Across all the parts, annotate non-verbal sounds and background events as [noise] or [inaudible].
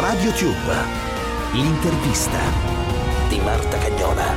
Radio Tube, l'intervista di Marta Cagnola.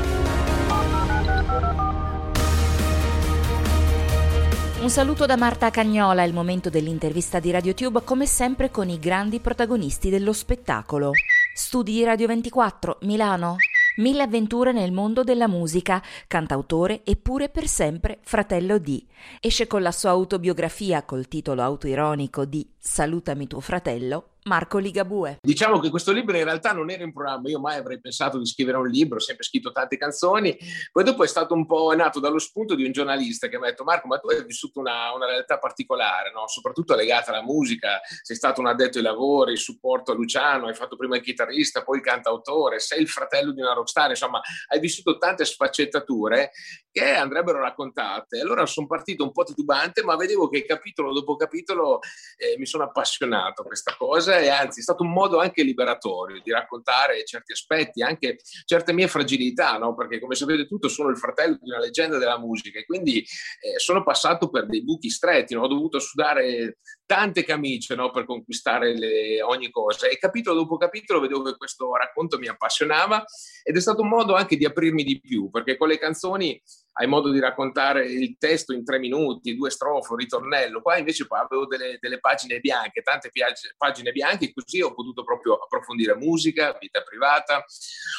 Un saluto da Marta Cagnola, è il momento dell'intervista di RadioTube, come sempre con i grandi protagonisti dello spettacolo. Studi Radio 24, Milano. Mille avventure nel mondo della musica, cantautore e pure per sempre fratello di. Esce con la sua autobiografia col titolo autoironico di Salutami tuo fratello Marco Ligabue. Diciamo che questo libro in realtà non era in programma, io mai avrei pensato di scrivere un libro, ho sempre scritto tante canzoni, poi dopo è stato un po' nato dallo spunto di un giornalista che mi ha detto Marco ma tu hai vissuto una, una realtà particolare, no? soprattutto legata alla musica, sei stato un addetto ai lavori, supporto a Luciano, hai fatto prima il chitarrista, poi il cantautore, sei il fratello di una rockstar, insomma hai vissuto tante sfaccettature che andrebbero raccontate. Allora sono partito un po' titubante, ma vedevo che capitolo dopo capitolo eh, mi sono appassionato a questa cosa e anzi è stato un modo anche liberatorio di raccontare certi aspetti, anche certe mie fragilità, no? perché come sapete tutto sono il fratello di una leggenda della musica e quindi eh, sono passato per dei buchi stretti, no? ho dovuto sudare tante camicie no? per conquistare le, ogni cosa e capitolo dopo capitolo vedevo che questo racconto mi appassionava ed è stato un modo anche di aprirmi di più perché con le canzoni hai modo di raccontare il testo in tre minuti, due strofe, un ritornello. Qua invece avevo delle, delle pagine bianche, tante pagine bianche, così ho potuto proprio approfondire musica, vita privata,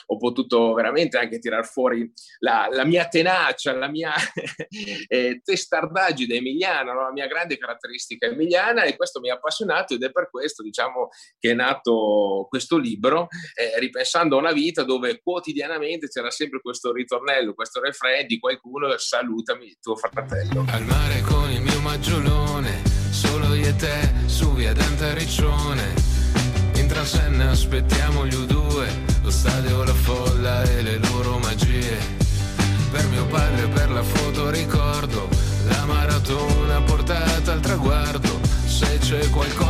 ho potuto veramente anche tirar fuori la, la mia tenacia, la mia [laughs] eh, testardaggine emiliana, no? la mia grande caratteristica emiliana e questo mi ha appassionato ed è per questo diciamo che è nato questo libro, eh, ripensando a una vita dove quotidianamente c'era sempre questo ritornello, questo refrain di qualcuno salutami tuo fratello. Al mare con il mio maggiolone, solo io e te, su via Dante Riccione. In transenna aspettiamo gli U2, lo stadio, la folla e le loro magie. Per mio padre, per la foto ricordo, la maratona portata al traguardo. Se c'è qualcosa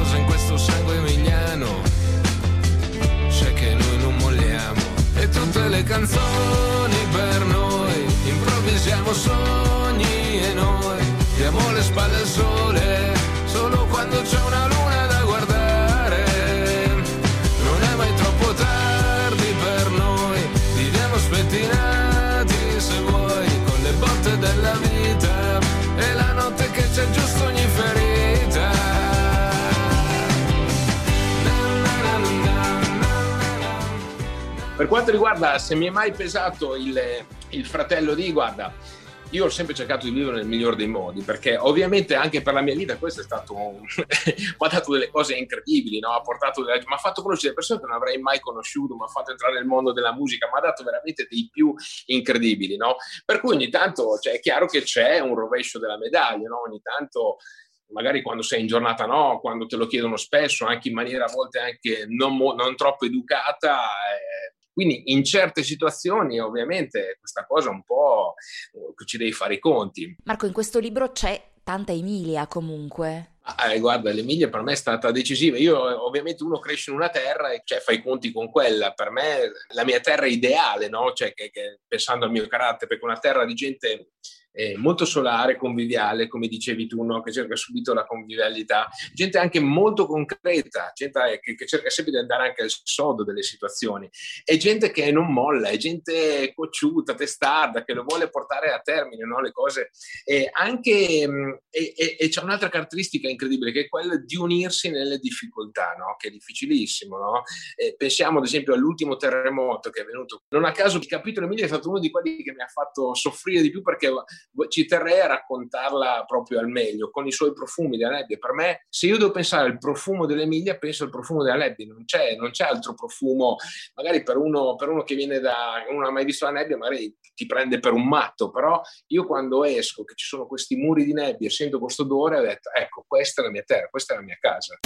canzoni per noi improvvisiamo sogni e noi diamo le spalle al sole Per quanto riguarda se mi è mai pesato il il fratello di, guarda, io ho sempre cercato di vivere nel miglior dei modi, perché ovviamente anche per la mia vita questo è stato un... [laughs] mi ha dato delle cose incredibili, no? ha portato delle... mi ha fatto conoscere persone che non avrei mai conosciuto, mi ha fatto entrare nel mondo della musica, mi ha dato veramente dei più incredibili. No? Per cui ogni tanto cioè, è chiaro che c'è un rovescio della medaglia, no? ogni tanto magari quando sei in giornata no, quando te lo chiedono spesso, anche in maniera a volte anche non, non troppo educata, eh, quindi in certe situazioni ovviamente questa cosa un po' eh, ci devi fare i conti. Marco, in questo libro c'è tanta Emilia comunque. Ah, eh, guarda, l'Emilia per me è stata decisiva. Io, ovviamente, uno cresce in una terra e cioè, fa i conti con quella. Per me, la mia terra è ideale, no? Cioè, che, che, pensando al mio carattere, perché una terra di gente eh, molto solare, conviviale, come dicevi tu, no? che cerca subito la convivialità, gente anche molto concreta, gente che, che, cerca sempre di andare anche al sodo delle situazioni, e gente che non molla, è gente cocciuta, testarda, che lo vuole portare a termine no? le cose. E, anche, mm, e, e, c'è un'altra caratteristica incredibile che è quella di unirsi nelle difficoltà, no? che è difficilissimo. pensiamo ad esempio all'ultimo terremoto che è venuto. Non a caso il capitolo Emilia è stato uno di quelli che mi ha fatto soffrire di più perché ci terrei a raccontarla proprio al meglio, con i suoi profumi della nebbia. Per me, se io devo pensare al profumo dell'Emilia, penso al profumo della nebbia, non c'è, non c'è altro profumo. Magari per uno, per uno che viene da, non ha mai visto la nebbia, magari ti prende per un matto, però io quando esco, che ci sono questi muri di nebbia, sento questo odore, ho detto, ecco, questa è la mia terra, questa è la mia casa.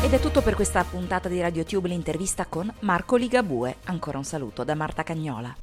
Ed è tutto per questa puntata di RadioTube, l'intervista con Marco Ligabue. Ancora un saluto da Marta Cagnola.